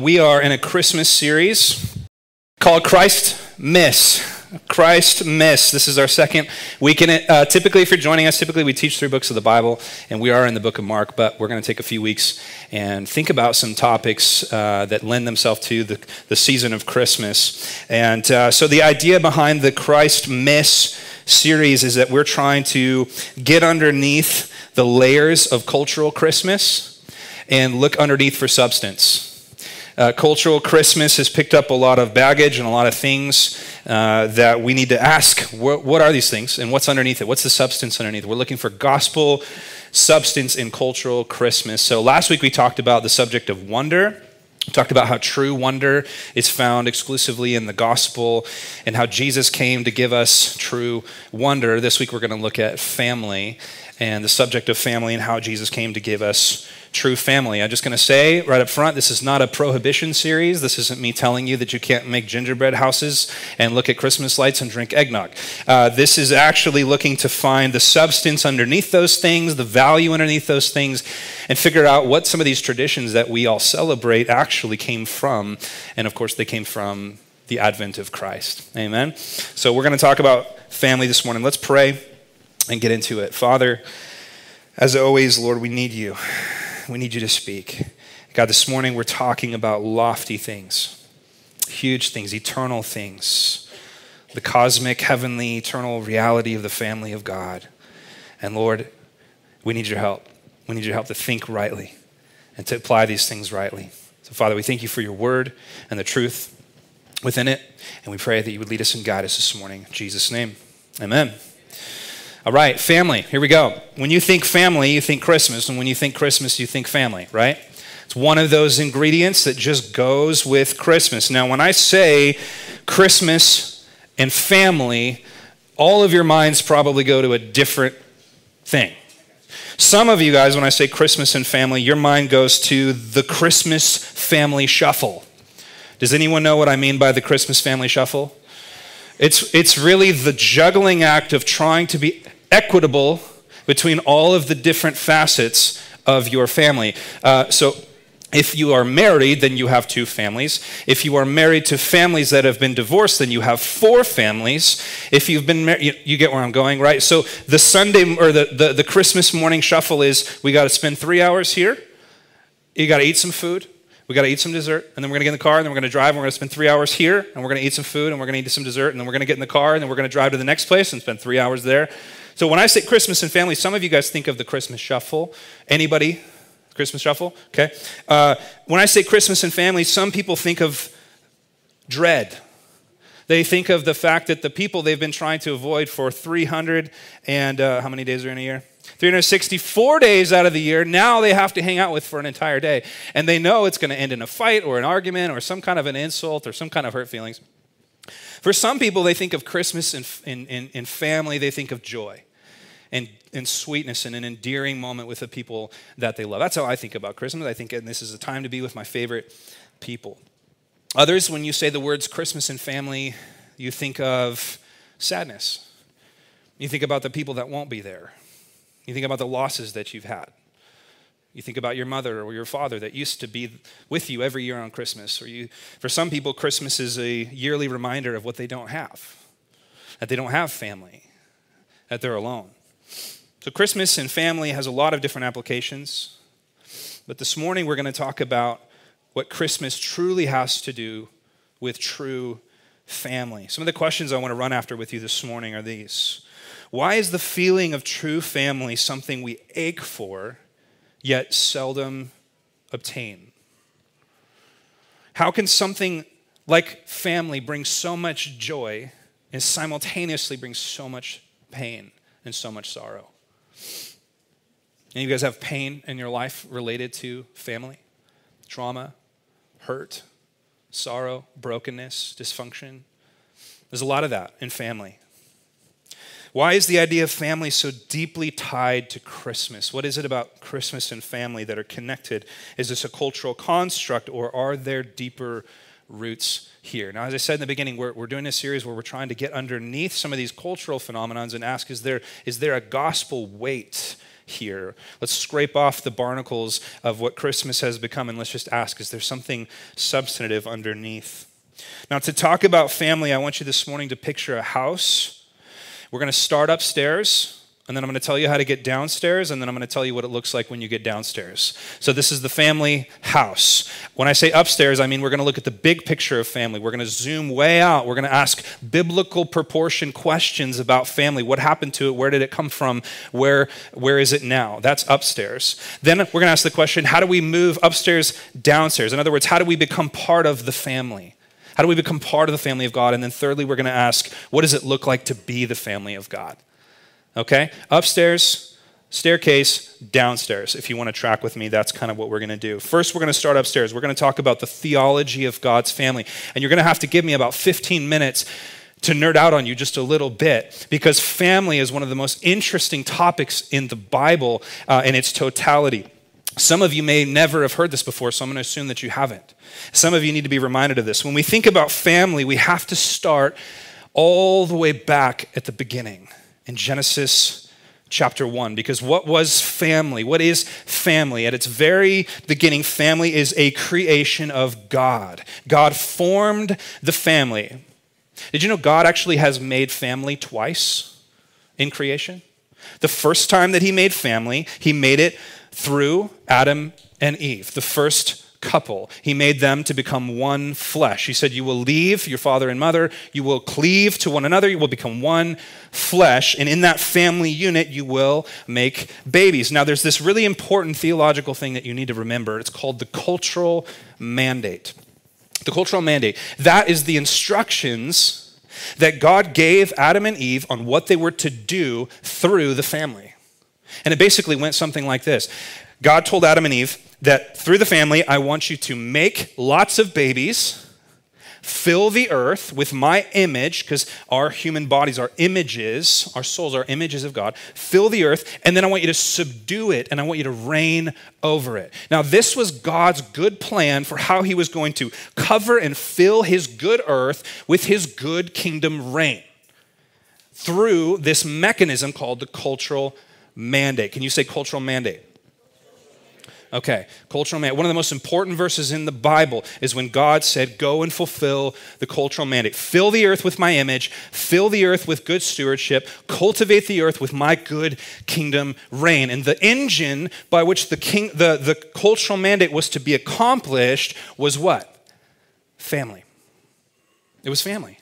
We are in a Christmas series called Christ Miss. Christ Miss. This is our second week in it. Uh, typically, if you're joining us, typically we teach three books of the Bible, and we are in the book of Mark, but we're going to take a few weeks and think about some topics uh, that lend themselves to the, the season of Christmas. And uh, so, the idea behind the Christ Miss series is that we're trying to get underneath the layers of cultural Christmas and look underneath for substance. Uh, cultural Christmas has picked up a lot of baggage and a lot of things uh, that we need to ask what, what, are these things and what's underneath it? What's the substance underneath? We're looking for gospel substance in cultural Christmas. So last week we talked about the subject of wonder. We talked about how true wonder is found exclusively in the gospel and how Jesus came to give us true wonder. This week we're going to look at family and the subject of family and how Jesus came to give us true family. I'm just going to say right up front this is not a prohibition series. This isn't me telling you that you can't make gingerbread houses and look at Christmas lights and drink eggnog. Uh, this is actually looking to find the substance underneath those things, the value underneath those things, and figure out what some of these traditions that we all celebrate actually came from. And of course, they came from the advent of Christ. Amen. So we're going to talk about family this morning. Let's pray and get into it. Father, as always, Lord, we need you we need you to speak. God, this morning we're talking about lofty things, huge things, eternal things, the cosmic, heavenly, eternal reality of the family of God. And Lord, we need your help. We need your help to think rightly and to apply these things rightly. So, Father, we thank you for your word and the truth within it. And we pray that you would lead us and guide us this morning. In Jesus' name, amen. All right, family, here we go. When you think family, you think Christmas, and when you think Christmas, you think family, right? It's one of those ingredients that just goes with Christmas. Now, when I say Christmas and family, all of your minds probably go to a different thing. Some of you guys, when I say Christmas and family, your mind goes to the Christmas family shuffle. Does anyone know what I mean by the Christmas family shuffle? It's, it's really the juggling act of trying to be equitable between all of the different facets of your family. Uh, so, if you are married, then you have two families. If you are married to families that have been divorced, then you have four families. If you've been married, you, you, get where I'm going, right? So the Sunday or the, the, the Christmas morning shuffle is we got to spend three hours here. You got to eat some food. We got to eat some dessert. And then we're going to get in the car and then we're going to drive and we're going to spend three hours here and we're going to eat some food and we're going to eat some dessert and then we're going to get in the car and then we're going to drive to the next place and spend three hours there. So when I say Christmas and family, some of you guys think of the Christmas shuffle. Anybody? Christmas shuffle? Okay. Uh, when I say Christmas and family, some people think of dread. They think of the fact that the people they've been trying to avoid for 300 and uh, how many days are in a year? 364 days out of the year, now they have to hang out with for an entire day. And they know it's going to end in a fight or an argument or some kind of an insult or some kind of hurt feelings. For some people, they think of Christmas and, in, in family, they think of joy and, and sweetness and an endearing moment with the people that they love. That's how I think about Christmas. I think this is a time to be with my favorite people. Others, when you say the words Christmas and family, you think of sadness. You think about the people that won't be there. You think about the losses that you've had. You think about your mother or your father that used to be with you every year on Christmas. Or you, for some people, Christmas is a yearly reminder of what they don't have that they don't have family, that they're alone. So, Christmas and family has a lot of different applications. But this morning, we're going to talk about what Christmas truly has to do with true family. Some of the questions I want to run after with you this morning are these Why is the feeling of true family something we ache for, yet seldom obtain? How can something like family bring so much joy and simultaneously bring so much pain and so much sorrow? And you guys have pain in your life related to family, trauma, hurt, sorrow, brokenness, dysfunction. There's a lot of that in family. Why is the idea of family so deeply tied to Christmas? What is it about Christmas and family that are connected? Is this a cultural construct or are there deeper roots here? Now, as I said in the beginning, we're, we're doing a series where we're trying to get underneath some of these cultural phenomenons and ask is there, is there a gospel weight here. Let's scrape off the barnacles of what Christmas has become and let's just ask is there something substantive underneath? Now, to talk about family, I want you this morning to picture a house. We're going to start upstairs and then I'm going to tell you how to get downstairs, and then I'm going to tell you what it looks like when you get downstairs. So, this is the family house. When I say upstairs, I mean we're going to look at the big picture of family. We're going to zoom way out. We're going to ask biblical proportion questions about family. What happened to it? Where did it come from? Where, where is it now? That's upstairs. Then we're going to ask the question how do we move upstairs, downstairs? In other words, how do we become part of the family? How do we become part of the family of God? And then thirdly, we're going to ask, what does it look like to be the family of God? Okay? Upstairs, staircase, downstairs. If you want to track with me, that's kind of what we're going to do. First, we're going to start upstairs. We're going to talk about the theology of God's family. And you're going to have to give me about 15 minutes to nerd out on you just a little bit because family is one of the most interesting topics in the Bible uh, in its totality. Some of you may never have heard this before, so I'm going to assume that you haven't. Some of you need to be reminded of this. When we think about family, we have to start all the way back at the beginning in Genesis chapter 1 because what was family? What is family? At its very beginning, family is a creation of God. God formed the family. Did you know God actually has made family twice in creation? The first time that he made family, he made it through Adam and Eve, the first couple. He made them to become one flesh. He said, You will leave your father and mother, you will cleave to one another, you will become one flesh, and in that family unit, you will make babies. Now, there's this really important theological thing that you need to remember. It's called the cultural mandate. The cultural mandate. That is the instructions that God gave Adam and Eve on what they were to do through the family. And it basically went something like this God told Adam and Eve, that through the family, I want you to make lots of babies, fill the earth with my image, because our human bodies are images, our souls are images of God. Fill the earth, and then I want you to subdue it, and I want you to reign over it. Now, this was God's good plan for how he was going to cover and fill his good earth with his good kingdom reign through this mechanism called the cultural mandate. Can you say cultural mandate? Okay, cultural mandate. One of the most important verses in the Bible is when God said, Go and fulfill the cultural mandate. Fill the earth with my image, fill the earth with good stewardship, cultivate the earth with my good kingdom reign. And the engine by which the, king, the, the cultural mandate was to be accomplished was what? Family. It was family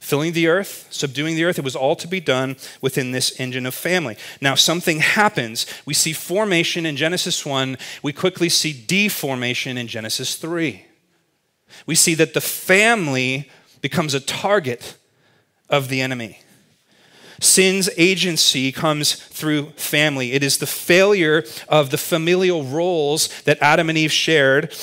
filling the earth, subduing the earth. It was all to be done within this engine of family. Now, something happens. We see formation in Genesis 1, we quickly see deformation in Genesis 3. We see that the family becomes a target of the enemy. Sin's agency comes through family. It is the failure of the familial roles that Adam and Eve shared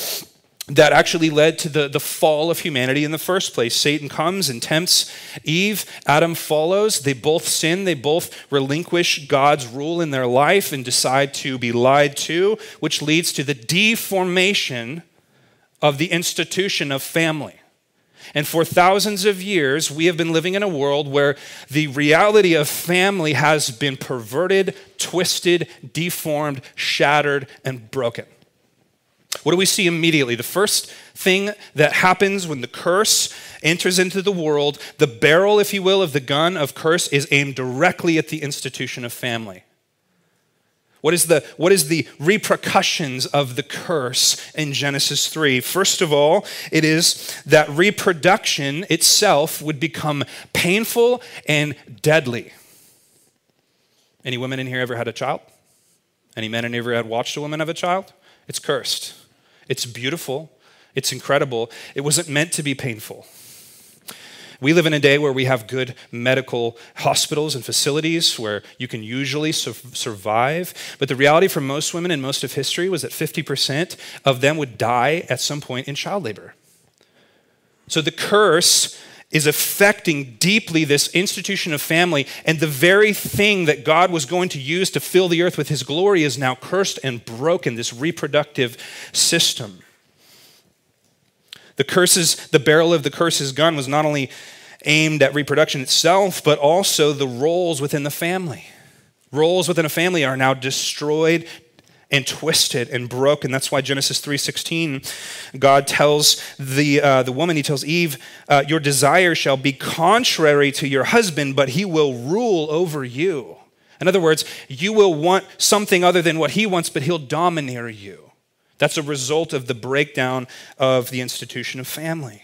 that actually led to the, the fall of humanity in the first place. Satan comes and tempts Eve. Adam follows. They both sin. They both relinquish God's rule in their life and decide to be lied to, which leads to the deformation of the institution of family. And for thousands of years, we have been living in a world where the reality of family has been perverted, twisted, deformed, shattered, and broken. What do we see immediately? The first thing that happens when the curse enters into the world, the barrel, if you will, of the gun of curse is aimed directly at the institution of family. What is, the, what is the repercussions of the curse in Genesis 3? First of all, it is that reproduction itself would become painful and deadly. Any women in here ever had a child? Any men in here ever had watched a woman have a child? It's cursed. It's beautiful. It's incredible. It wasn't meant to be painful. We live in a day where we have good medical hospitals and facilities where you can usually su- survive. But the reality for most women in most of history was that 50% of them would die at some point in child labor. So the curse is affecting deeply this institution of family, and the very thing that God was going to use to fill the earth with his glory is now cursed and broken, this reproductive system. The curses, the barrel of the curse's gun was not only aimed at reproduction itself, but also the roles within the family. Roles within a family are now destroyed and twisted and broken. That's why Genesis 3:16, God tells the, uh, the woman, he tells Eve, uh, your desire shall be contrary to your husband, but he will rule over you. In other words, you will want something other than what he wants, but he'll domineer you. That's a result of the breakdown of the institution of family.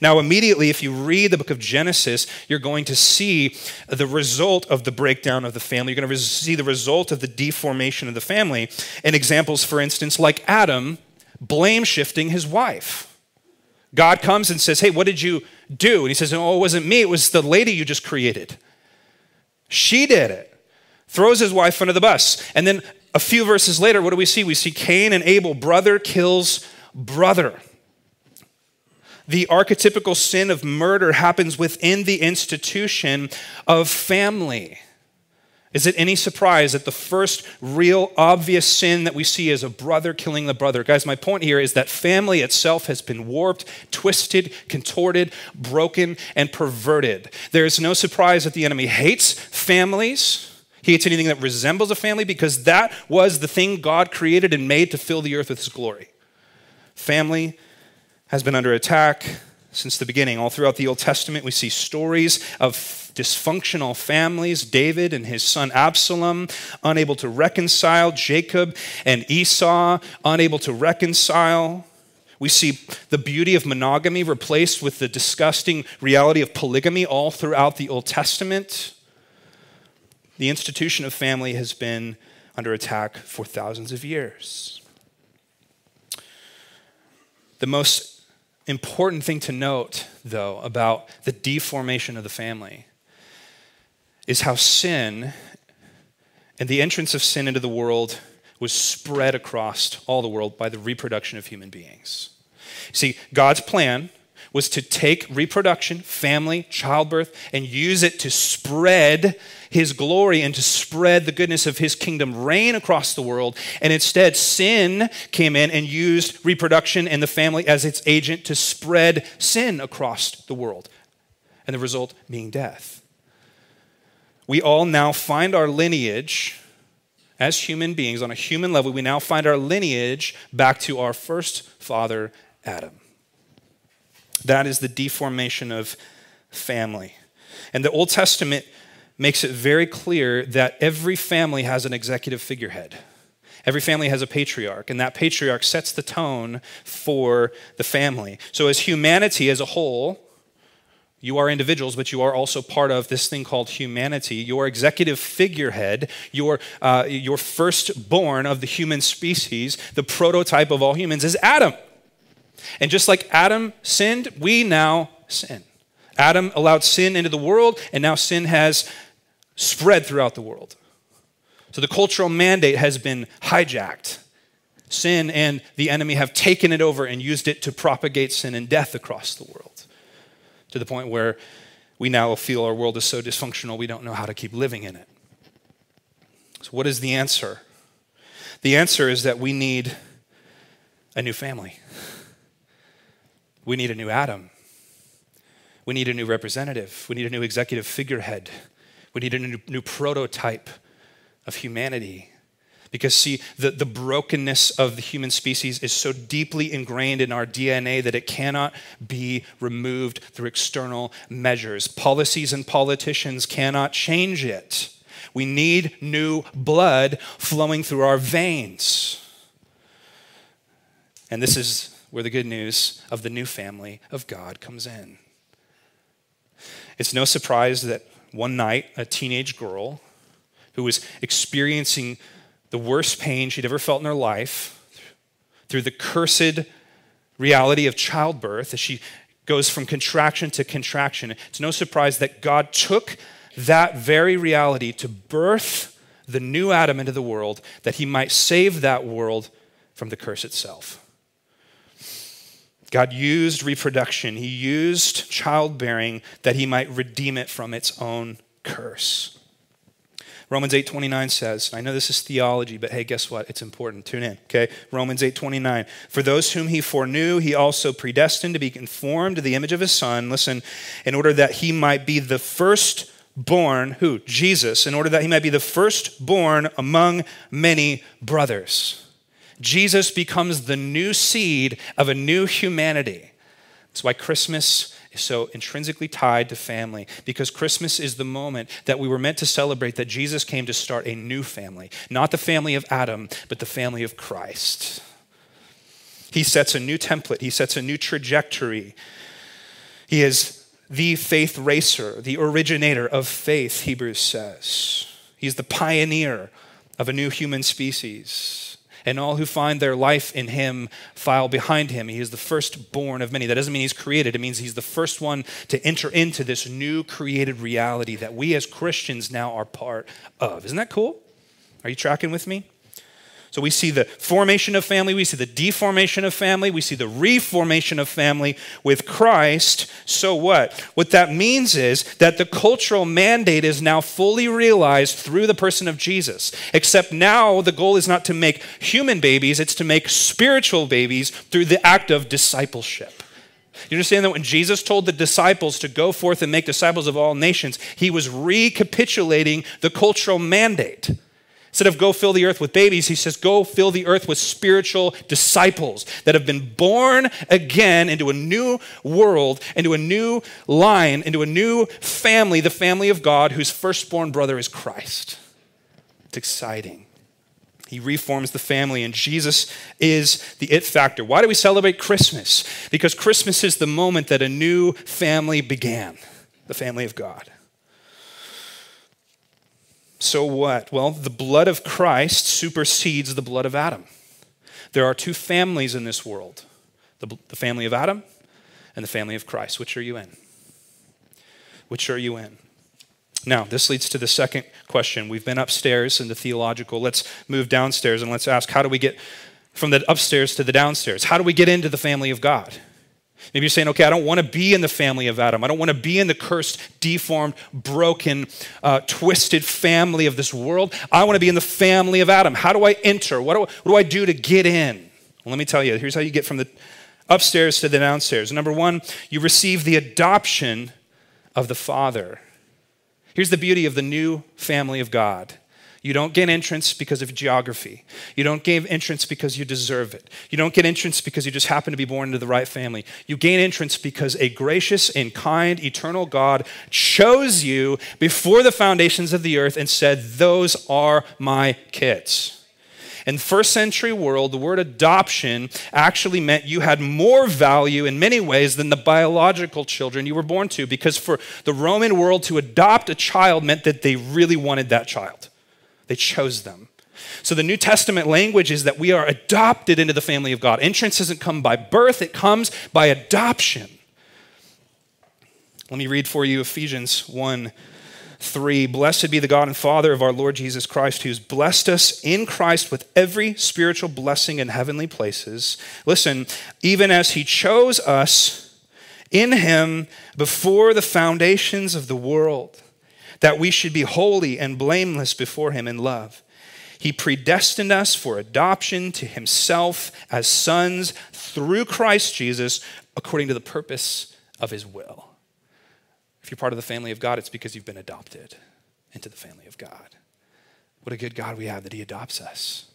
Now, immediately, if you read the book of Genesis, you're going to see the result of the breakdown of the family. You're going to see the result of the deformation of the family. And examples, for instance, like Adam blame shifting his wife. God comes and says, Hey, what did you do? And he says, Oh, it wasn't me, it was the lady you just created. She did it. Throws his wife under the bus. And then a few verses later, what do we see? We see Cain and Abel, brother kills brother the archetypical sin of murder happens within the institution of family. Is it any surprise that the first real obvious sin that we see is a brother killing the brother? Guys, my point here is that family itself has been warped, twisted, contorted, broken, and perverted. There is no surprise that the enemy hates families. He hates anything that resembles a family because that was the thing God created and made to fill the earth with his glory. Family has been under attack since the beginning. All throughout the Old Testament, we see stories of dysfunctional families David and his son Absalom, unable to reconcile, Jacob and Esau, unable to reconcile. We see the beauty of monogamy replaced with the disgusting reality of polygamy all throughout the Old Testament. The institution of family has been under attack for thousands of years. The most important thing to note, though, about the deformation of the family is how sin and the entrance of sin into the world was spread across all the world by the reproduction of human beings. See, God's plan was to take reproduction, family, childbirth, and use it to spread his glory and to spread the goodness of his kingdom reign across the world. And instead, sin came in and used reproduction and the family as its agent to spread sin across the world. And the result being death. We all now find our lineage as human beings, on a human level, we now find our lineage back to our first father, Adam. That is the deformation of family. And the Old Testament makes it very clear that every family has an executive figurehead. Every family has a patriarch, and that patriarch sets the tone for the family. So, as humanity as a whole, you are individuals, but you are also part of this thing called humanity. Your executive figurehead, your, uh, your firstborn of the human species, the prototype of all humans, is Adam. And just like Adam sinned, we now sin. Adam allowed sin into the world, and now sin has spread throughout the world. So the cultural mandate has been hijacked. Sin and the enemy have taken it over and used it to propagate sin and death across the world to the point where we now feel our world is so dysfunctional we don't know how to keep living in it. So, what is the answer? The answer is that we need a new family. We need a new Adam. We need a new representative. We need a new executive figurehead. We need a new, new prototype of humanity. Because, see, the, the brokenness of the human species is so deeply ingrained in our DNA that it cannot be removed through external measures. Policies and politicians cannot change it. We need new blood flowing through our veins. And this is where the good news of the new family of God comes in. It's no surprise that one night, a teenage girl who was experiencing the worst pain she'd ever felt in her life through the cursed reality of childbirth as she goes from contraction to contraction. It's no surprise that God took that very reality to birth the new Adam into the world that he might save that world from the curse itself. God used reproduction, He used childbearing that He might redeem it from its own curse. Romans 8:29 says, I know this is theology, but hey, guess what? It's important. Tune in, okay? Romans 8:29. For those whom he foreknew, he also predestined to be conformed to the image of his son, listen, in order that he might be the first born, who? Jesus, in order that he might be the firstborn among many brothers. Jesus becomes the new seed of a new humanity. That's why Christmas is so intrinsically tied to family, because Christmas is the moment that we were meant to celebrate that Jesus came to start a new family, not the family of Adam, but the family of Christ. He sets a new template, he sets a new trajectory. He is the faith racer, the originator of faith, Hebrews says. He's the pioneer of a new human species and all who find their life in him file behind him. He is the firstborn of many. That doesn't mean he's created, it means he's the first one to enter into this new created reality that we as Christians now are part of. Isn't that cool? Are you tracking with me? So we see the formation of family, we see the deformation of family, we see the reformation of family with Christ. So what? What that means is that the cultural mandate is now fully realized through the person of Jesus. Except now the goal is not to make human babies, it's to make spiritual babies through the act of discipleship. You understand that when Jesus told the disciples to go forth and make disciples of all nations, he was recapitulating the cultural mandate. Instead of go fill the earth with babies, he says, go fill the earth with spiritual disciples that have been born again into a new world, into a new line, into a new family, the family of God, whose firstborn brother is Christ. It's exciting. He reforms the family, and Jesus is the it factor. Why do we celebrate Christmas? Because Christmas is the moment that a new family began, the family of God. So what? Well, the blood of Christ supersedes the blood of Adam. There are two families in this world the, the family of Adam and the family of Christ. Which are you in? Which are you in? Now, this leads to the second question. We've been upstairs in the theological. Let's move downstairs and let's ask how do we get from the upstairs to the downstairs? How do we get into the family of God? Maybe you're saying, okay, I don't want to be in the family of Adam. I don't want to be in the cursed, deformed, broken, uh, twisted family of this world. I want to be in the family of Adam. How do I enter? What do, what do I do to get in? Well, let me tell you. Here's how you get from the upstairs to the downstairs. Number one, you receive the adoption of the Father. Here's the beauty of the new family of God you don't gain entrance because of geography. You don't gain entrance because you deserve it. You don't get entrance because you just happen to be born into the right family. You gain entrance because a gracious and kind, eternal God chose you before the foundations of the earth and said, Those are my kids. In first century world, the word adoption actually meant you had more value in many ways than the biological children you were born to, because for the Roman world to adopt a child meant that they really wanted that child. They chose them. So the New Testament language is that we are adopted into the family of God. Entrance doesn't come by birth, it comes by adoption. Let me read for you Ephesians 1 3. Blessed be the God and Father of our Lord Jesus Christ, who's blessed us in Christ with every spiritual blessing in heavenly places. Listen, even as he chose us in him before the foundations of the world that we should be holy and blameless before Him in love. He predestined us for adoption to Himself as sons through Christ Jesus according to the purpose of His will. If you're part of the family of God, it's because you've been adopted into the family of God. What a good God we have that He adopts us.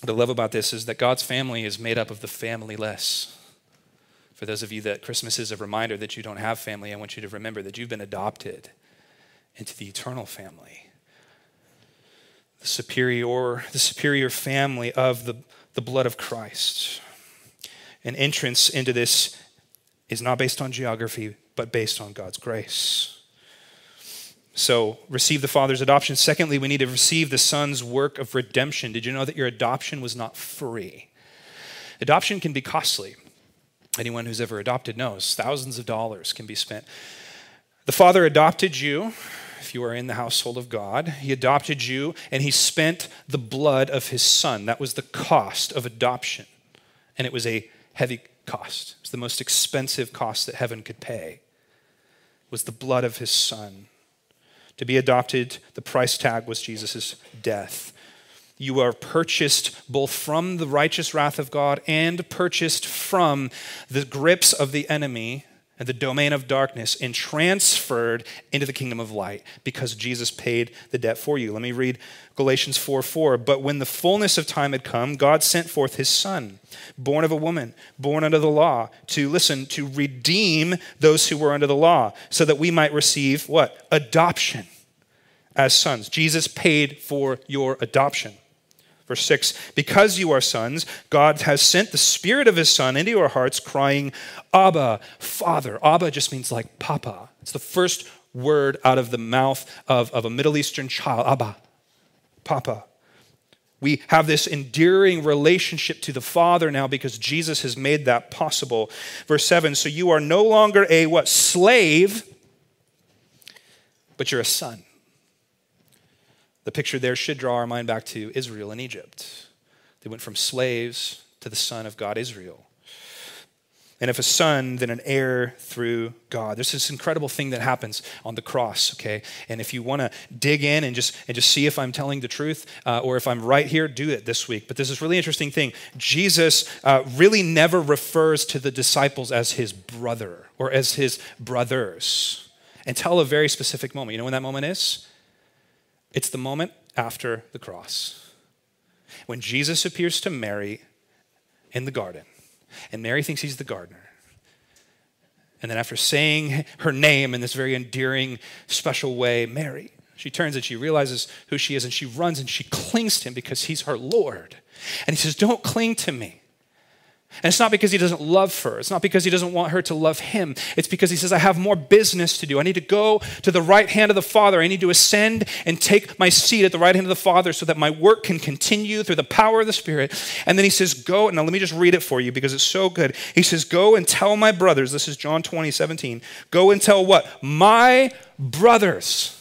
What I love about this is that God's family is made up of the familyless. For those of you that Christmas is a reminder that you don't have family, I want you to remember that you've been adopted into the eternal family. The superior, the superior family of the, the blood of Christ. An entrance into this is not based on geography, but based on God's grace. So, receive the Father's adoption. Secondly, we need to receive the Son's work of redemption. Did you know that your adoption was not free? Adoption can be costly. Anyone who's ever adopted knows thousands of dollars can be spent. The Father adopted you if you are in the household of God. He adopted you and he spent the blood of his son. That was the cost of adoption. And it was a heavy cost. It was the most expensive cost that heaven could pay. It was the blood of his son. To be adopted, the price tag was Jesus' death. You are purchased both from the righteous wrath of God and purchased from the grips of the enemy and the domain of darkness and transferred into the kingdom of light because Jesus paid the debt for you. Let me read Galatians 4 4. But when the fullness of time had come, God sent forth his son, born of a woman, born under the law, to listen, to redeem those who were under the law, so that we might receive what? Adoption as sons. Jesus paid for your adoption. Verse 6 Because you are sons, God has sent the Spirit of His Son into your hearts, crying, Abba, Father. Abba just means like Papa. It's the first word out of the mouth of, of a Middle Eastern child Abba, Papa. We have this endearing relationship to the Father now because Jesus has made that possible. Verse 7 So you are no longer a what? Slave, but you're a son. The picture there should draw our mind back to Israel and Egypt. They went from slaves to the son of God, Israel. And if a son, then an heir through God. There's this incredible thing that happens on the cross, okay? And if you want to dig in and just and just see if I'm telling the truth uh, or if I'm right here, do it this week. But there's this really interesting thing. Jesus uh, really never refers to the disciples as his brother or as his brothers until a very specific moment. You know when that moment is? It's the moment after the cross. When Jesus appears to Mary in the garden, and Mary thinks he's the gardener. And then, after saying her name in this very endearing, special way, Mary, she turns and she realizes who she is and she runs and she clings to him because he's her Lord. And he says, Don't cling to me. And it's not because he doesn't love her. It's not because he doesn't want her to love him. It's because he says, I have more business to do. I need to go to the right hand of the Father. I need to ascend and take my seat at the right hand of the Father so that my work can continue through the power of the Spirit. And then he says, Go. Now, let me just read it for you because it's so good. He says, Go and tell my brothers. This is John 20, 17. Go and tell what? My brothers.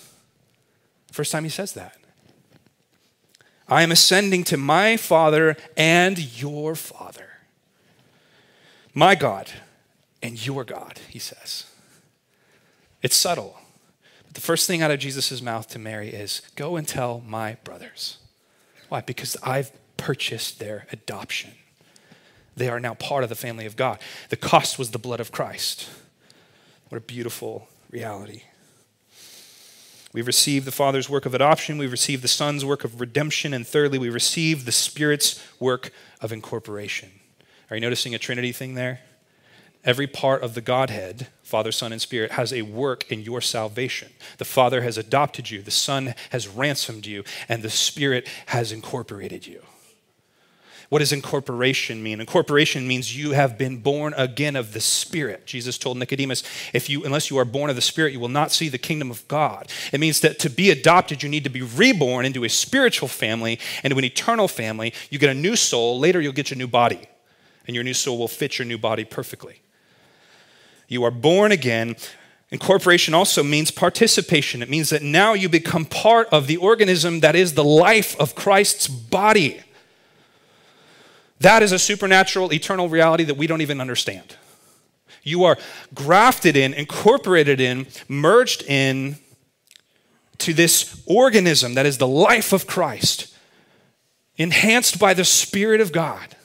First time he says that. I am ascending to my Father and your Father my God and your God, he says. It's subtle. But the first thing out of Jesus' mouth to Mary is go and tell my brothers. Why? Because I've purchased their adoption. They are now part of the family of God. The cost was the blood of Christ. What a beautiful reality. We've received the Father's work of adoption, we've received the Son's work of redemption, and thirdly, we receive the Spirit's work of incorporation. Are you noticing a Trinity thing there? Every part of the Godhead, Father, Son, and Spirit, has a work in your salvation. The Father has adopted you, the Son has ransomed you, and the Spirit has incorporated you. What does incorporation mean? Incorporation means you have been born again of the Spirit. Jesus told Nicodemus, if you, unless you are born of the Spirit, you will not see the kingdom of God. It means that to be adopted, you need to be reborn into a spiritual family, into an eternal family. You get a new soul. Later, you'll get your new body and your new soul will fit your new body perfectly. You are born again. Incorporation also means participation. It means that now you become part of the organism that is the life of Christ's body. That is a supernatural, eternal reality that we don't even understand. You are grafted in, incorporated in, merged in to this organism that is the life of Christ, enhanced by the Spirit of God.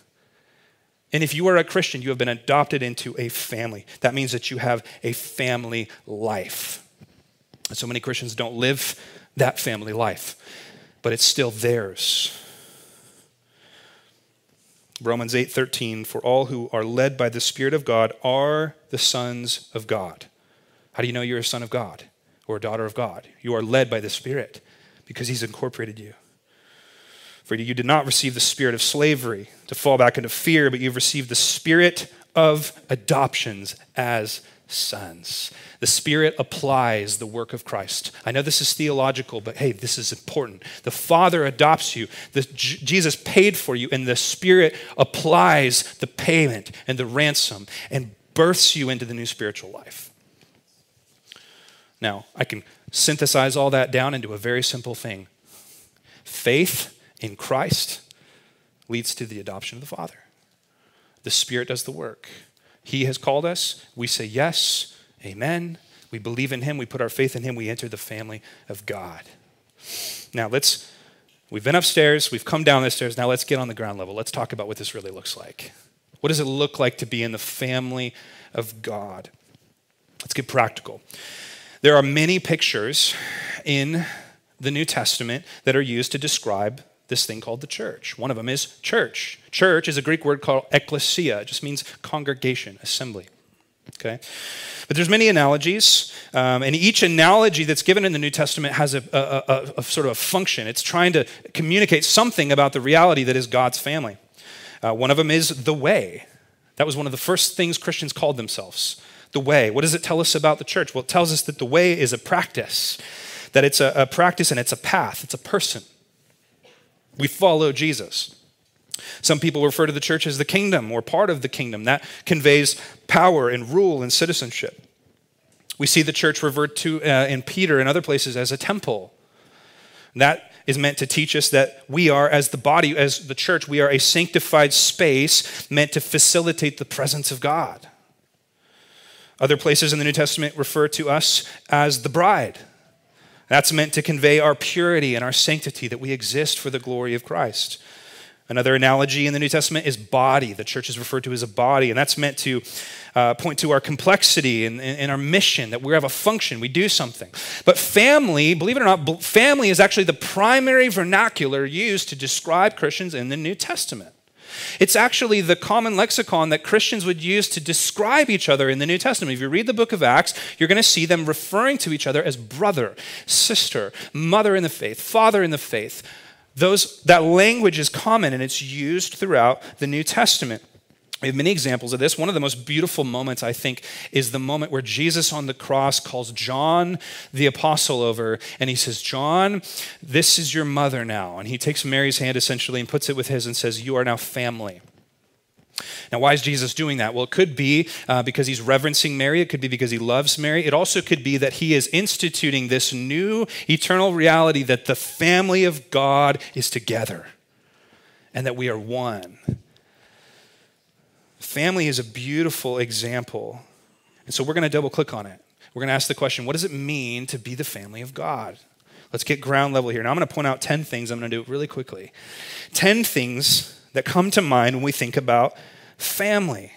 And if you are a Christian, you have been adopted into a family. That means that you have a family life. And so many Christians don't live that family life, but it's still theirs. Romans 8:13 for all who are led by the spirit of God are the sons of God. How do you know you're a son of God or a daughter of God? You are led by the spirit because he's incorporated you. For you did not receive the spirit of slavery to fall back into fear, but you've received the spirit of adoptions as sons. The Spirit applies the work of Christ. I know this is theological, but hey, this is important. The Father adopts you, the, J- Jesus paid for you, and the Spirit applies the payment and the ransom and births you into the new spiritual life. Now, I can synthesize all that down into a very simple thing faith in Christ leads to the adoption of the Father. The Spirit does the work. He has called us. We say yes, amen. We believe in Him. We put our faith in Him. We enter the family of God. Now, let's, we've been upstairs. We've come down the stairs. Now, let's get on the ground level. Let's talk about what this really looks like. What does it look like to be in the family of God? Let's get practical. There are many pictures in the New Testament that are used to describe this thing called the church. One of them is church. Church is a Greek word called ekklesia. It just means congregation, assembly. Okay? But there's many analogies, um, and each analogy that's given in the New Testament has a, a, a, a, sort of a function. It's trying to communicate something about the reality that is God's family. Uh, one of them is the way. That was one of the first things Christians called themselves. The way. What does it tell us about the church? Well, it tells us that the way is a practice, that it's a practice and it's a path, it's a person. We follow Jesus. Some people refer to the church as the kingdom or part of the kingdom. That conveys power and rule and citizenship. We see the church referred to uh, in Peter and other places as a temple. That is meant to teach us that we are, as the body, as the church, we are a sanctified space meant to facilitate the presence of God. Other places in the New Testament refer to us as the bride. That's meant to convey our purity and our sanctity, that we exist for the glory of Christ. Another analogy in the New Testament is body. The church is referred to as a body, and that's meant to uh, point to our complexity and, and, our mission, that we have a function, we do something. But family, believe it or not, family is actually the primary vernacular used to describe Christians in the New Testament. It's actually the common lexicon that Christians would use to describe each other in the New Testament. If you read the book of Acts, you're going to see them referring to each other as brother, sister, mother in the faith, father in the faith those, that language is common and it's used throughout the New Testament. We have many examples of this. One of the most beautiful moments, I think, is the moment where Jesus on the cross calls John the apostle over and he says, John, this is your mother now. And he takes Mary's hand essentially and puts it with his and says, You are now family. Now, why is Jesus doing that? Well, it could be uh, because he's reverencing Mary. It could be because he loves Mary. It also could be that he is instituting this new eternal reality that the family of God is together and that we are one. Family is a beautiful example. And so we're going to double click on it. We're going to ask the question what does it mean to be the family of God? Let's get ground level here. Now, I'm going to point out 10 things. I'm going to do it really quickly. 10 things that come to mind when we think about family.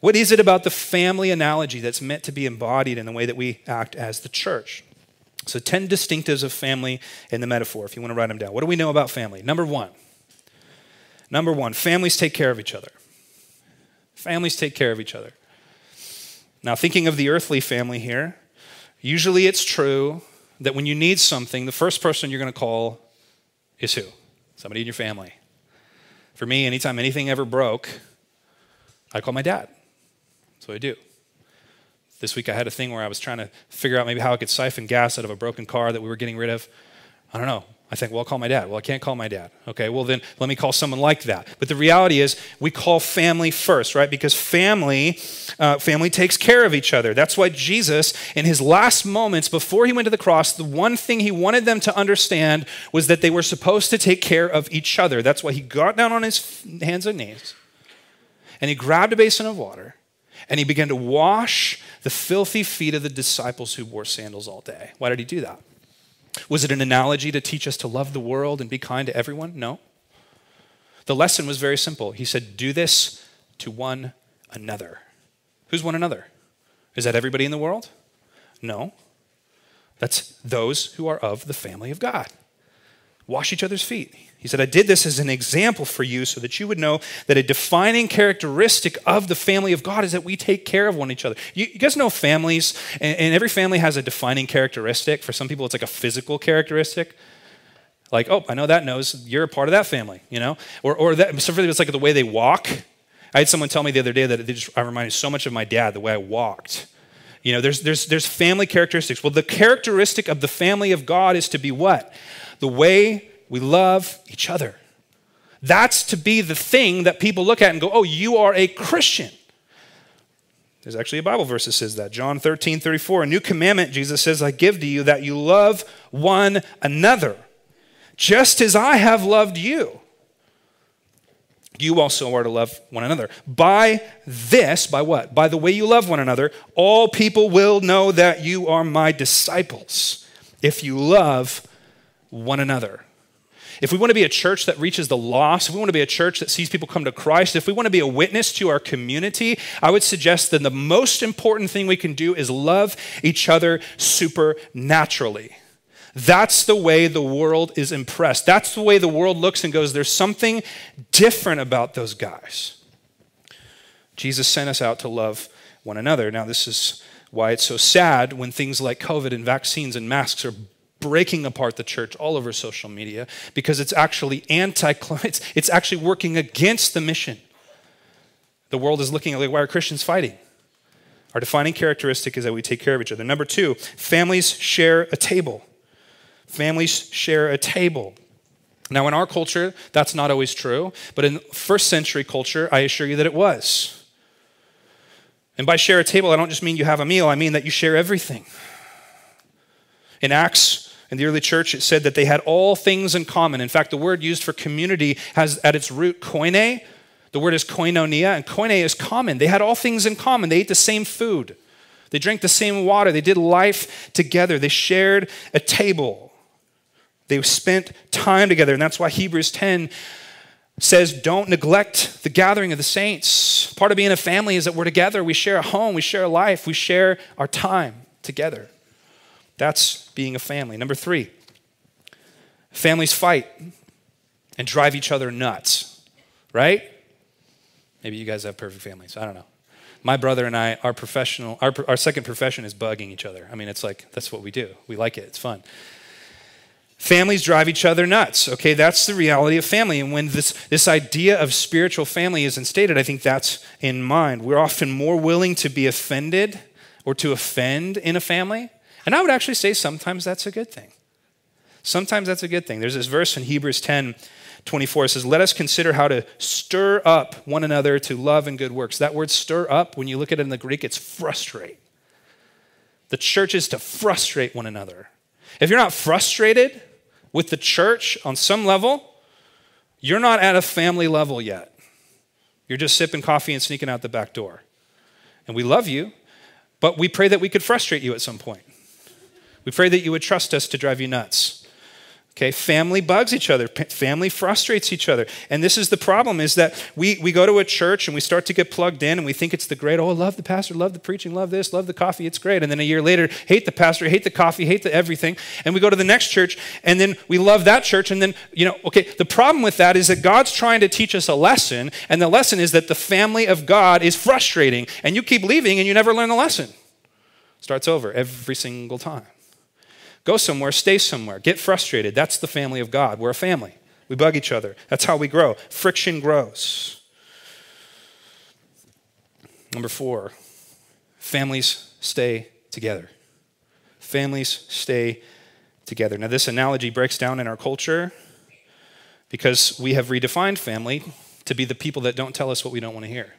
What is it about the family analogy that's meant to be embodied in the way that we act as the church? So, 10 distinctives of family in the metaphor, if you want to write them down. What do we know about family? Number one, number one, families take care of each other. Families take care of each other. Now, thinking of the earthly family here, usually it's true that when you need something, the first person you're going to call is who? Somebody in your family. For me, anytime anything ever broke, I call my dad. That's what I do. This week I had a thing where I was trying to figure out maybe how I could siphon gas out of a broken car that we were getting rid of. I don't know. I think, well, I'll call my dad. Well, I can't call my dad. Okay, well, then let me call someone like that. But the reality is, we call family first, right? Because family, uh, family takes care of each other. That's why Jesus, in his last moments before he went to the cross, the one thing he wanted them to understand was that they were supposed to take care of each other. That's why he got down on his hands and knees and he grabbed a basin of water and he began to wash the filthy feet of the disciples who wore sandals all day. Why did he do that? Was it an analogy to teach us to love the world and be kind to everyone? No. The lesson was very simple. He said, Do this to one another. Who's one another? Is that everybody in the world? No. That's those who are of the family of God. Wash each other's feet. He said, I did this as an example for you so that you would know that a defining characteristic of the family of God is that we take care of one another. You, you guys know families, and, and, every family has a defining characteristic. For some people, it's like a physical characteristic. Like, oh, I know that nose you're a part of that family, you know? Or, or that, some it's like the way they walk. I had someone tell me the other day that just, I reminded so much of my dad, the way I walked. You know, there's, there's, there's family characteristics. Well, the characteristic of the family of God is to be what? The way we love each other. That's to be the thing that people look at and go, oh, you are a Christian. There's actually a Bible verse that says that. John 13, 34. A new commandment, Jesus says, I give to you that you love one another, just as I have loved you. You also are to love one another. By this, by what? By the way you love one another, all people will know that you are my disciples if you love one another. If we want to be a church that reaches the lost, if we want to be a church that sees people come to Christ, if we want to be a witness to our community, I would suggest that the most important thing we can do is love each other supernaturally. That's the way the world is impressed. That's the way the world looks and goes, there's something different about those guys. Jesus sent us out to love one another. Now, this is why it's so sad when things like COVID and vaccines and masks are breaking apart the church all over social media because it's actually anti it's, it's actually working against the mission. The world is looking at like, why are Christians fighting? Our defining characteristic is that we take care of each other. Number two, families share a table. Families share a table. Now, in our culture, that's not always true, but in first century culture, I assure you that it was. And by share a table, I don't just mean you have a meal, I mean that you share everything. In Acts, in the early church, it said that they had all things in common. In fact, the word used for community has at its root koine. The word is koinonia, and koine is common. They had all things in common. They ate the same food, they drank the same water, they did life together, they shared a table. They spent time together, and that's why Hebrews 10 says, Don't neglect the gathering of the saints. Part of being a family is that we're together. We share a home, we share a life, we share our time together. That's being a family. Number three, families fight and drive each other nuts, right? Maybe you guys have perfect families. I don't know. My brother and I, our professional, our, our second profession is bugging each other. I mean, it's like, that's what we do. We like it, it's fun. Families drive each other nuts. Okay, that's the reality of family. And when this, this idea of spiritual family is instated, I think that's in mind. We're often more willing to be offended or to offend in a family. And I would actually say sometimes that's a good thing. Sometimes that's a good thing. There's this verse in Hebrews 10 24 it says, Let us consider how to stir up one another to love and good works. That word stir up, when you look at it in the Greek, it's frustrate. The church is to frustrate one another. If you're not frustrated, with the church on some level, you're not at a family level yet. You're just sipping coffee and sneaking out the back door. And we love you, but we pray that we could frustrate you at some point. We pray that you would trust us to drive you nuts. Okay, family bugs each other. Family frustrates each other. And this is the problem is that we, we go to a church and we start to get plugged in and we think it's the great, oh, love the pastor, love the preaching, love this, love the coffee, it's great. And then a year later, hate the pastor, hate the coffee, hate the everything. And we go to the next church and then we love that church. And then, you know, okay, the problem with that is that God's trying to teach us a lesson. And the lesson is that the family of God is frustrating. And you keep leaving and you never learn the lesson. Starts over every single time. Go somewhere, stay somewhere, get frustrated. That's the family of God. We're a family. We bug each other. That's how we grow. Friction grows. Number four, families stay together. Families stay together. Now, this analogy breaks down in our culture because we have redefined family to be the people that don't tell us what we don't want to hear.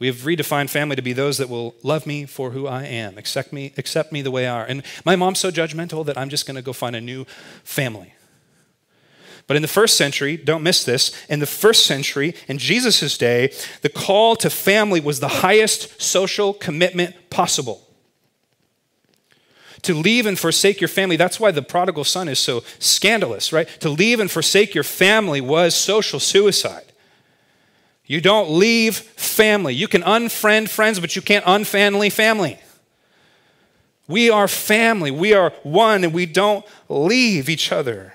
We have redefined family to be those that will love me for who I am, accept me, accept me the way I are. And my mom's so judgmental that I'm just going to go find a new family. But in the first century, don't miss this, in the first century, in Jesus' day, the call to family was the highest social commitment possible. To leave and forsake your family, that's why the prodigal son is so scandalous, right? To leave and forsake your family was social suicide. You don't leave family. You can unfriend friends, but you can't unfamily family. We are family. We are one, and we don't leave each other.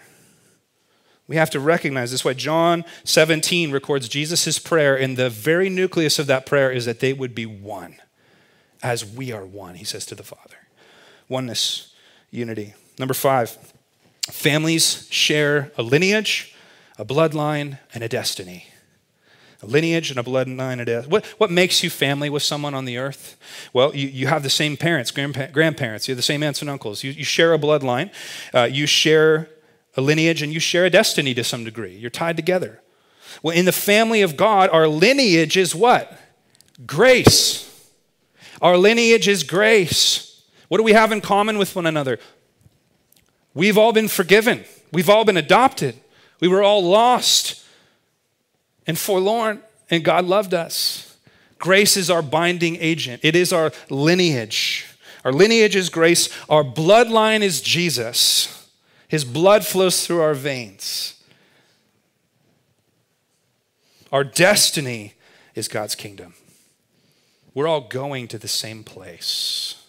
We have to recognize this. Why John 17 records Jesus' prayer, and the very nucleus of that prayer is that they would be one, as we are one, he says to the Father. Oneness, unity. Number five, families share a lineage, a bloodline, and a destiny a lineage and a bloodline and death. What, what makes you family with someone on the earth? Well, you, you have the same parents, grandpa- grandparents, you have the same aunts and uncles. You, you share a bloodline, uh, you share a lineage, and you share a destiny to some degree. You're tied together. Well, in the family of God, our lineage is what? Grace. Our lineage is grace. What do we have in common with one another? We've all been forgiven. We've all been adopted. We were all lost and forlorn, and God loved us. Grace is our binding agent, it is our lineage. Our lineage is grace, our bloodline is Jesus. His blood flows through our veins. Our destiny is God's kingdom. We're all going to the same place.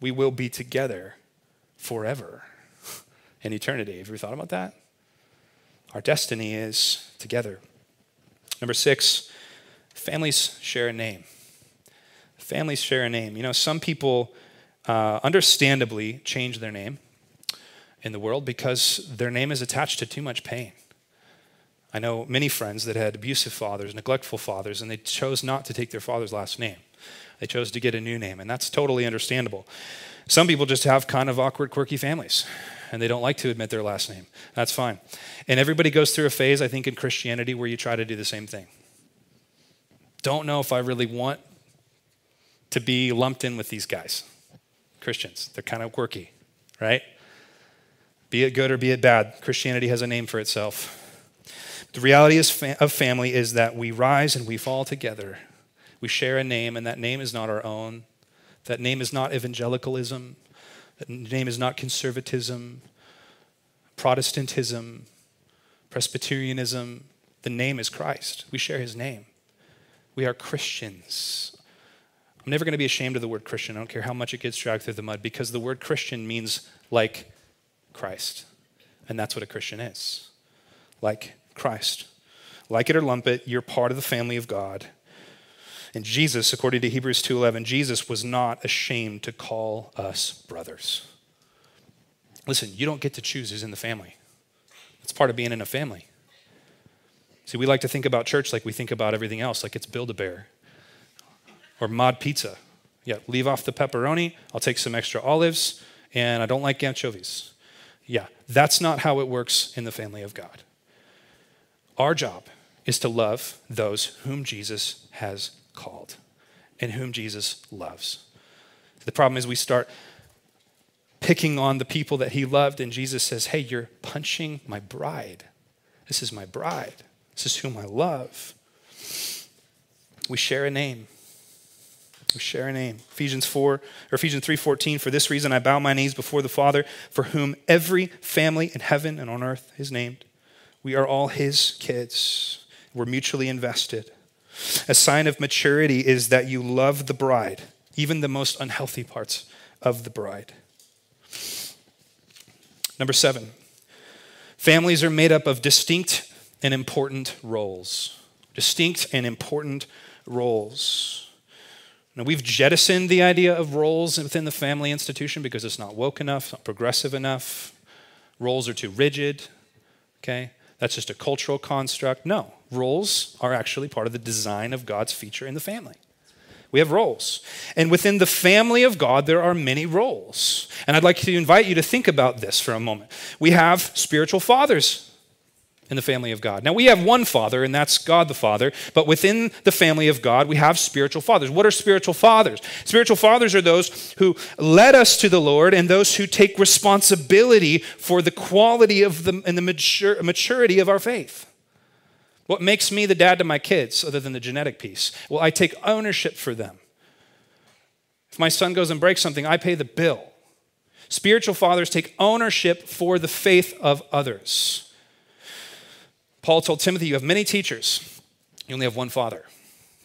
We will be together forever in eternity. Have you ever thought about that? Our destiny is together. Number six, families share a name. Families share a name. You know, some people uh, understandably change their name in the world because their name is attached to too much pain. I know many friends that had abusive fathers, neglectful fathers, and they chose not to take their father's last name. They chose to get a new name, and that's totally understandable. Some people just have kind of awkward, quirky families, and they don't like to admit their last name. That's fine. And everybody goes through a phase, I think, in Christianity where you try to do the same thing. Don't know if I really want to be lumped in with these guys. Christians, they're kind of quirky, right? Be it good or be it bad, Christianity has a name for itself. The reality of family is that we rise and we fall together. We share a name, and that name is not our own. That name is not evangelicalism. That name is not conservatism, Protestantism, Presbyterianism. The name is Christ. We share his name. We are Christians. I'm never going to be ashamed of the word Christian. I don't care how much it gets dragged through the mud because the word Christian means like Christ. And that's what a Christian is like Christ. Like it or lump it, you're part of the family of God. And Jesus, according to Hebrews 2:11, Jesus was not ashamed to call us brothers. Listen, you don't get to choose who's in the family. It's part of being in a family. See, we like to think about church like we think about everything else, like it's Build-A-Bear or Mod Pizza. Yeah, leave off the pepperoni. I'll take some extra olives, and I don't like anchovies. Yeah, that's not how it works in the family of God. Our job is to love those whom Jesus has called and whom Jesus loves. The problem is we start picking on the people that he loved, and Jesus says, Hey, you're punching my bride. This is my bride. This is whom I love. We share a name. We share a name. Ephesians 4 or Ephesians 3:14 for this reason I bow my knees before the Father for whom every family in heaven and on earth is named. We are all his kids. We're mutually invested. A sign of maturity is that you love the bride, even the most unhealthy parts of the bride. Number seven, families are made up of distinct and important roles. Distinct and important roles. Now, we've jettisoned the idea of roles within the family institution because it's not woke enough, not progressive enough. Roles are too rigid, okay? That's just a cultural construct. No, roles are actually part of the design of God's feature in the family. We have roles. And within the family of God, there are many roles. And I'd like to invite you to think about this for a moment. We have spiritual fathers in the family of God. Now, we have one Father, and that's God the Father, but within the family of God, we have spiritual fathers. What are spiritual fathers? Spiritual fathers are those who led us to the Lord and those who take responsibility for the quality of the, and the mature, maturity of our faith. What makes me the dad to my kids, other than the genetic piece? Well, I take ownership for them. If my son goes and breaks something, I pay the bill. Spiritual fathers take ownership for the faith of others. Paul told Timothy, You have many teachers, you only have one father.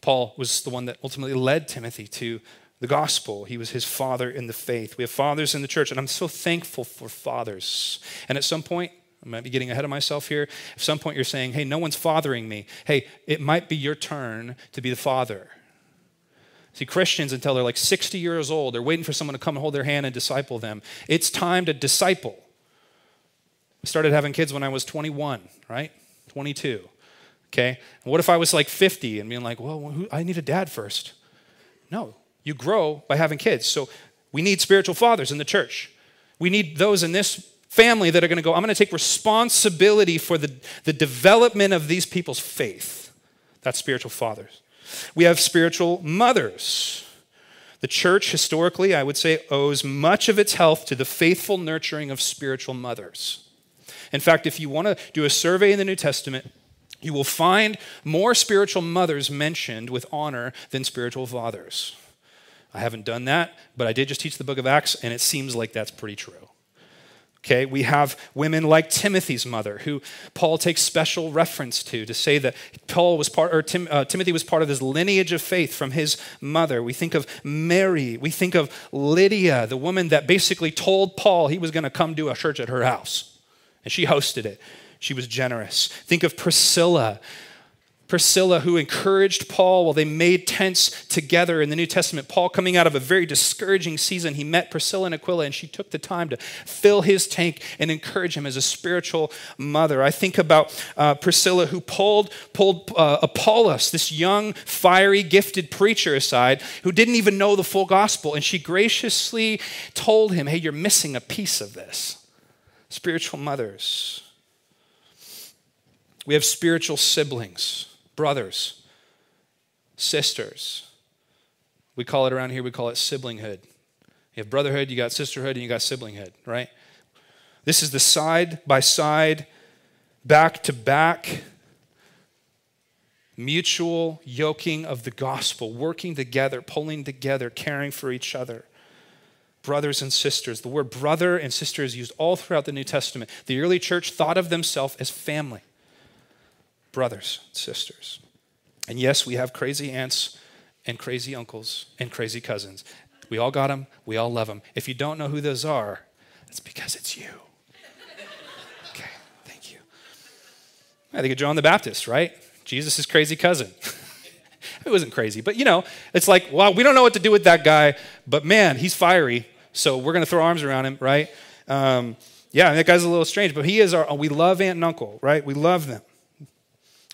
Paul was the one that ultimately led Timothy to the gospel. He was his father in the faith. We have fathers in the church, and I'm so thankful for fathers. And at some point, I might be getting ahead of myself here. At some point, you're saying, Hey, no one's fathering me. Hey, it might be your turn to be the father. See, Christians, until they're like 60 years old, they're waiting for someone to come and hold their hand and disciple them. It's time to disciple. I started having kids when I was 21, right? 22. Okay? And what if I was like 50 and being like, well, who, I need a dad first? No, you grow by having kids. So we need spiritual fathers in the church. We need those in this family that are going to go, I'm going to take responsibility for the, the development of these people's faith. That's spiritual fathers. We have spiritual mothers. The church, historically, I would say, owes much of its health to the faithful nurturing of spiritual mothers. In fact, if you want to do a survey in the New Testament, you will find more spiritual mothers mentioned with honor than spiritual fathers. I haven't done that, but I did just teach the book of Acts, and it seems like that's pretty true. Okay, we have women like Timothy's mother, who Paul takes special reference to, to say that Paul was part, or Tim, uh, Timothy was part of this lineage of faith from his mother. We think of Mary. We think of Lydia, the woman that basically told Paul he was going to come do a church at her house, and she hosted it. She was generous. Think of Priscilla, Priscilla, who encouraged Paul while they made tents together in the New Testament. Paul, coming out of a very discouraging season, he met Priscilla and Aquila, and she took the time to fill his tank and encourage him as a spiritual mother. I think about uh, Priscilla, who pulled, pulled uh, Apollos, this young, fiery, gifted preacher, aside, who didn't even know the full gospel, and she graciously told him, Hey, you're missing a piece of this. Spiritual mothers. We have spiritual siblings brothers, sisters. We call it around here, we call it siblinghood. You have brotherhood, you got sisterhood, and you got siblinghood, right? This is the side by side, back to back, mutual yoking of the gospel, working together, pulling together, caring for each other. Brothers and sisters. The word brother and sister is used all throughout the New Testament. The early church thought of themselves as family brothers, sisters. And yes, we have crazy aunts and crazy uncles and crazy cousins. We all got them, we all love them. If you don't know who those are, it's because it's you. Okay, thank you. I think of John the Baptist, right? Jesus' crazy cousin. it wasn't crazy, but you know, it's like, well, we don't know what to do with that guy, but man, he's fiery, so we're going to throw arms around him, right? Um, yeah, that guy's a little strange, but he is our, we love aunt and uncle, right? We love them.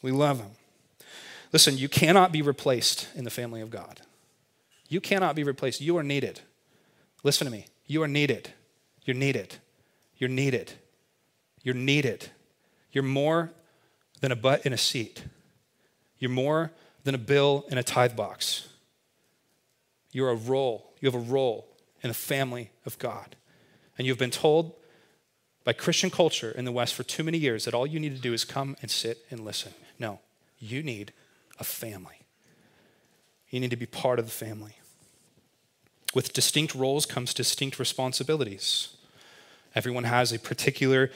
We love them. Listen, you cannot be replaced in the family of God. You cannot be replaced. You are needed. Listen to me. You are needed. You're needed. You're needed. You're needed. You're more than a butt in a seat. You're more than a bill in a tithe box. You're a role. You have a role in the family of God. And you've been told by Christian culture in the West for too many years that all you need to do is come and sit and listen. No, you need a family. You need to be part of the family. With distinct roles comes distinct responsibilities. Everyone has a particular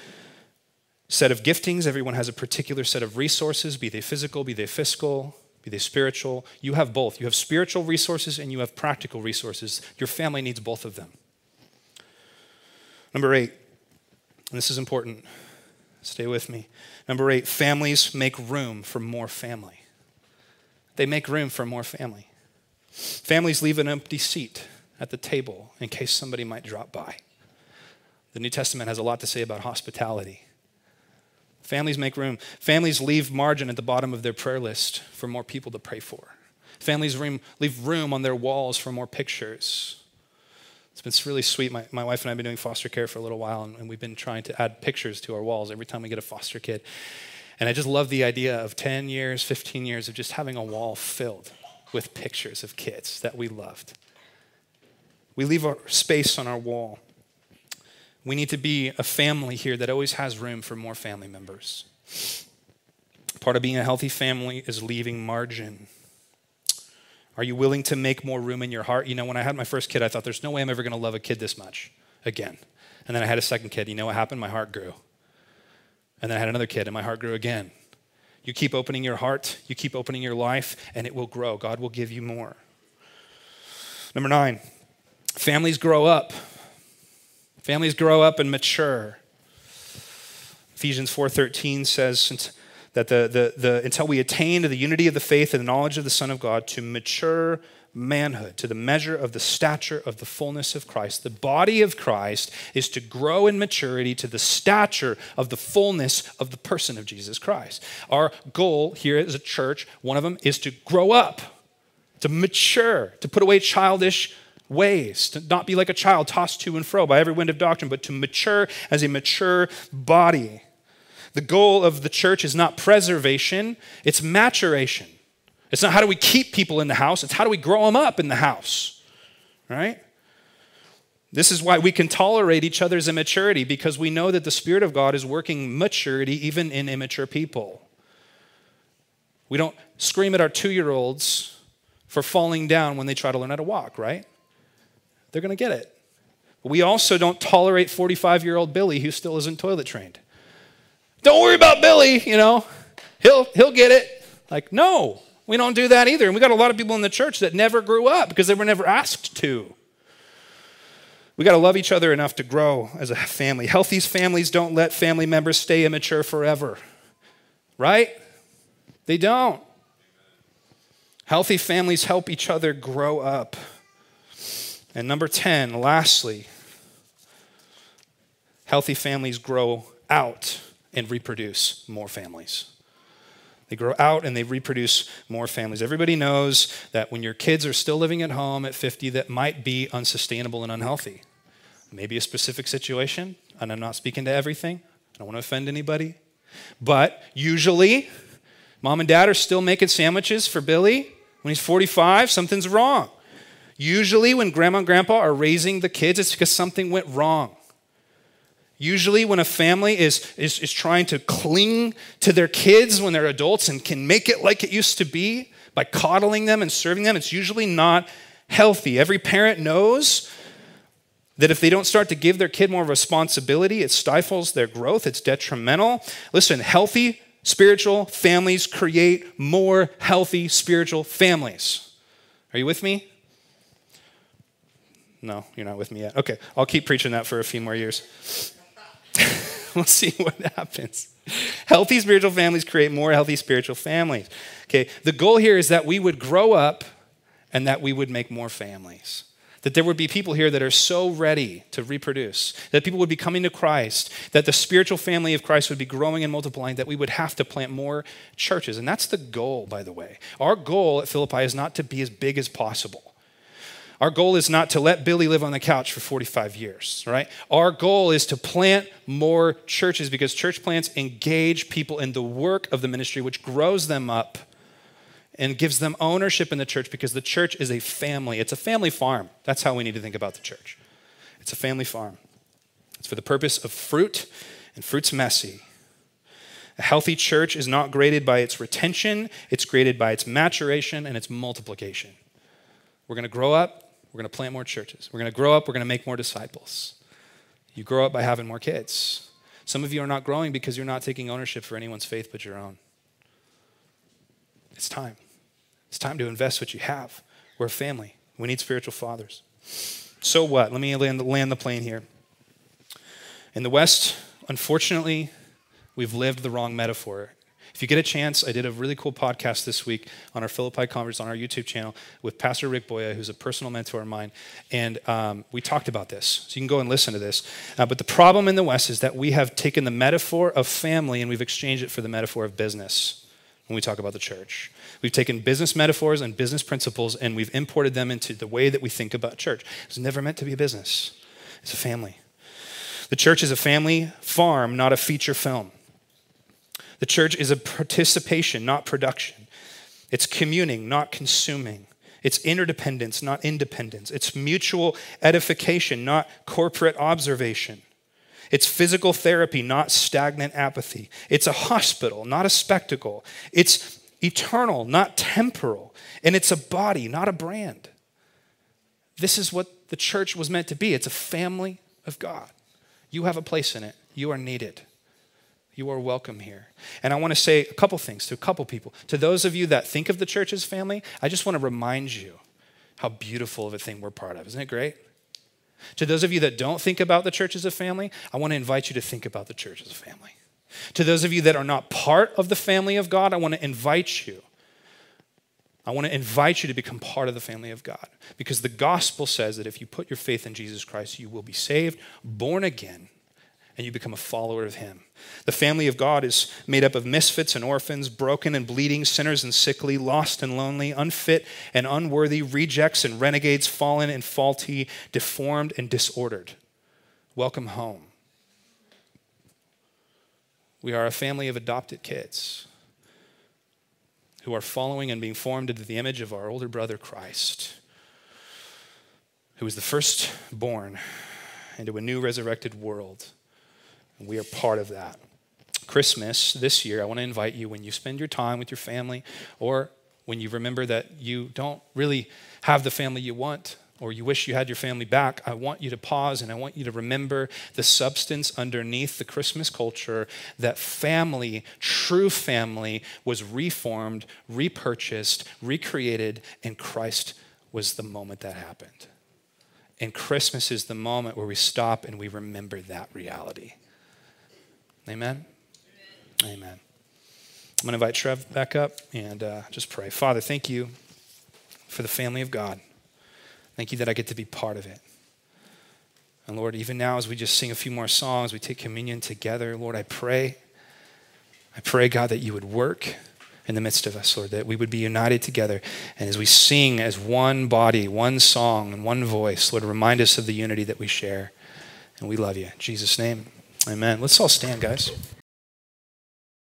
set of giftings, everyone has a particular set of resources, be they physical, be they fiscal, be they spiritual. You have both. You have spiritual resources and you have practical resources. Your family needs both of them. Number eight, and this is important. Stay with me. Number eight, families make room for more family. They make room for more family. Families leave an empty seat at the table in case somebody might drop by. The New Testament has a lot to say about hospitality. Families make room. Families leave margin at the bottom of their prayer list for more people to pray for. Families leave room on their walls for more pictures it's been really sweet. My, my wife and I have been doing foster care for a little while, and, and we've been trying to add pictures to our walls every time we get a foster kid. And I just love the idea of 10 years, 15 years of just having a wall filled with pictures of kids that we loved. We leave our space on our wall. We need to be a family here that always has room for more family members. Part of being a healthy family is leaving margin. Are you willing to make more room in your heart? You know, when I had my first kid, I thought there's no way I'm ever going to love a kid this much again. And then I had a second kid. You know what happened? My heart grew. And then I had another kid, and my heart grew again. You keep opening your heart, you keep opening your life, and it will grow. God will give you more. Number nine, families grow up. Families grow up and mature. Ephesians 4:13 says, that the, the, the, until we attain to the unity of the faith and the knowledge of the Son of God, to mature manhood, to the measure of the stature of the fullness of Christ. The body of Christ is to grow in maturity to the stature of the fullness of the person of Jesus Christ. Our goal here as a church, one of them is to grow up, to mature, to put away childish ways, to not be like a child tossed to and fro by every wind of doctrine, but to mature as a mature body. The goal of the church is not preservation, it's maturation. It's not how do we keep people in the house, it's how do we grow them up in the house, right? This is why we can tolerate each other's immaturity because we know that the Spirit of God is working maturity even in immature people. We don't scream at our two year olds for falling down when they try to learn how to walk, right? They're going to get it. We also don't tolerate 45 year old Billy who still isn't toilet trained. Don't worry about Billy, you know, he'll, he'll get it. Like, no, we don't do that either. And we got a lot of people in the church that never grew up because they were never asked to. We got to love each other enough to grow as a family. Healthy families don't let family members stay immature forever, right? They don't. Healthy families help each other grow up. And number 10, lastly, healthy families grow out and reproduce more families. They grow out and they reproduce more families. Everybody knows that when your kids are still living at home at 50, that might be unsustainable and unhealthy. Maybe a specific situation, and I'm not speaking to everything. I don't want to offend anybody. But usually, mom and dad are still making sandwiches for Billy when he's 45. Something's wrong. Usually, when grandma and grandpa are raising the kids, it's because something went wrong. Usually, when a family is, is, is trying to cling to their kids when they're adults and can make it like it used to be by coddling them and serving them, it's usually not healthy. Every parent knows that if they don't start to give their kid more responsibility, it stifles their growth, it's detrimental. Listen, healthy spiritual families create more healthy spiritual families. Are you with me? No, you're not with me yet. Okay, I'll keep preaching that for a few more years. we'll see what happens. Healthy spiritual families create more healthy spiritual families. Okay, the goal here is that we would grow up and that we would make more families. That there would be people here that are so ready to reproduce, that people would be coming to Christ, that the spiritual family of Christ would be growing and multiplying, that we would have to plant more churches. And that's the goal, by the way. Our goal at Philippi is not to be as big as possible. Our goal is not to let Billy live on the couch for 45 years, right? Our goal is to plant more churches because church plants engage people in the work of the ministry, which grows them up and gives them ownership in the church because the church is a family. It's a family farm. That's how we need to think about the church. It's a family farm. It's for the purpose of fruit, and fruit's messy. A healthy church is not graded by its retention, it's graded by its maturation and its multiplication. We're going to grow up, we're going to plant more churches. We're going to grow up. We're going to make more disciples. You grow up by having more kids. Some of you are not growing because you're not taking ownership for anyone's faith but your own. It's time. It's time to invest what you have. We're a family. We need spiritual fathers. So what? Let me land, land the plane here. In the West, unfortunately, we've lived the wrong metaphor. If you get a chance, I did a really cool podcast this week on our Philippi conference on our YouTube channel with Pastor Rick Boya, who's a personal mentor of mine. And um, we talked about this. So you can go and listen to this. Uh, but the problem in the West is that we have taken the metaphor of family and we've exchanged it for the metaphor of business when we talk about the church. We've taken business metaphors and business principles and we've imported them into the way that we think about church. It's never meant to be a business, it's a family. The church is a family farm, not a feature film. The church is a participation, not production. It's communing, not consuming. It's interdependence, not independence. It's mutual edification, not corporate observation. It's physical therapy, not stagnant apathy. It's a hospital, not a spectacle. It's eternal, not temporal. And it's a body, not a brand. This is what the church was meant to be it's a family of God. You have a place in it, you are needed. You are welcome here. And I want to say a couple things to a couple people. To those of you that think of the church as family, I just want to remind you how beautiful of a thing we're part of. Isn't it great? To those of you that don't think about the church as a family, I want to invite you to think about the church as a family. To those of you that are not part of the family of God, I want to invite you. I want to invite you to become part of the family of God because the gospel says that if you put your faith in Jesus Christ, you will be saved, born again, and you become a follower of Him. The family of God is made up of misfits and orphans, broken and bleeding, sinners and sickly, lost and lonely, unfit and unworthy, rejects and renegades, fallen and faulty, deformed and disordered. Welcome home. We are a family of adopted kids who are following and being formed into the image of our older brother Christ, who is the firstborn into a new resurrected world we are part of that. Christmas this year, I want to invite you when you spend your time with your family or when you remember that you don't really have the family you want, or you wish you had your family back, I want you to pause and I want you to remember the substance underneath the Christmas culture that family, true family, was reformed, repurchased, recreated, and Christ was the moment that happened. And Christmas is the moment where we stop and we remember that reality. Amen? Amen. Amen. I'm going to invite Trev back up and uh, just pray. Father, thank you for the family of God. Thank you that I get to be part of it. And Lord, even now as we just sing a few more songs, we take communion together, Lord, I pray, I pray, God, that you would work in the midst of us, Lord, that we would be united together. And as we sing as one body, one song, and one voice, Lord, remind us of the unity that we share. And we love you. In Jesus' name, amen. Let's all stand, guys.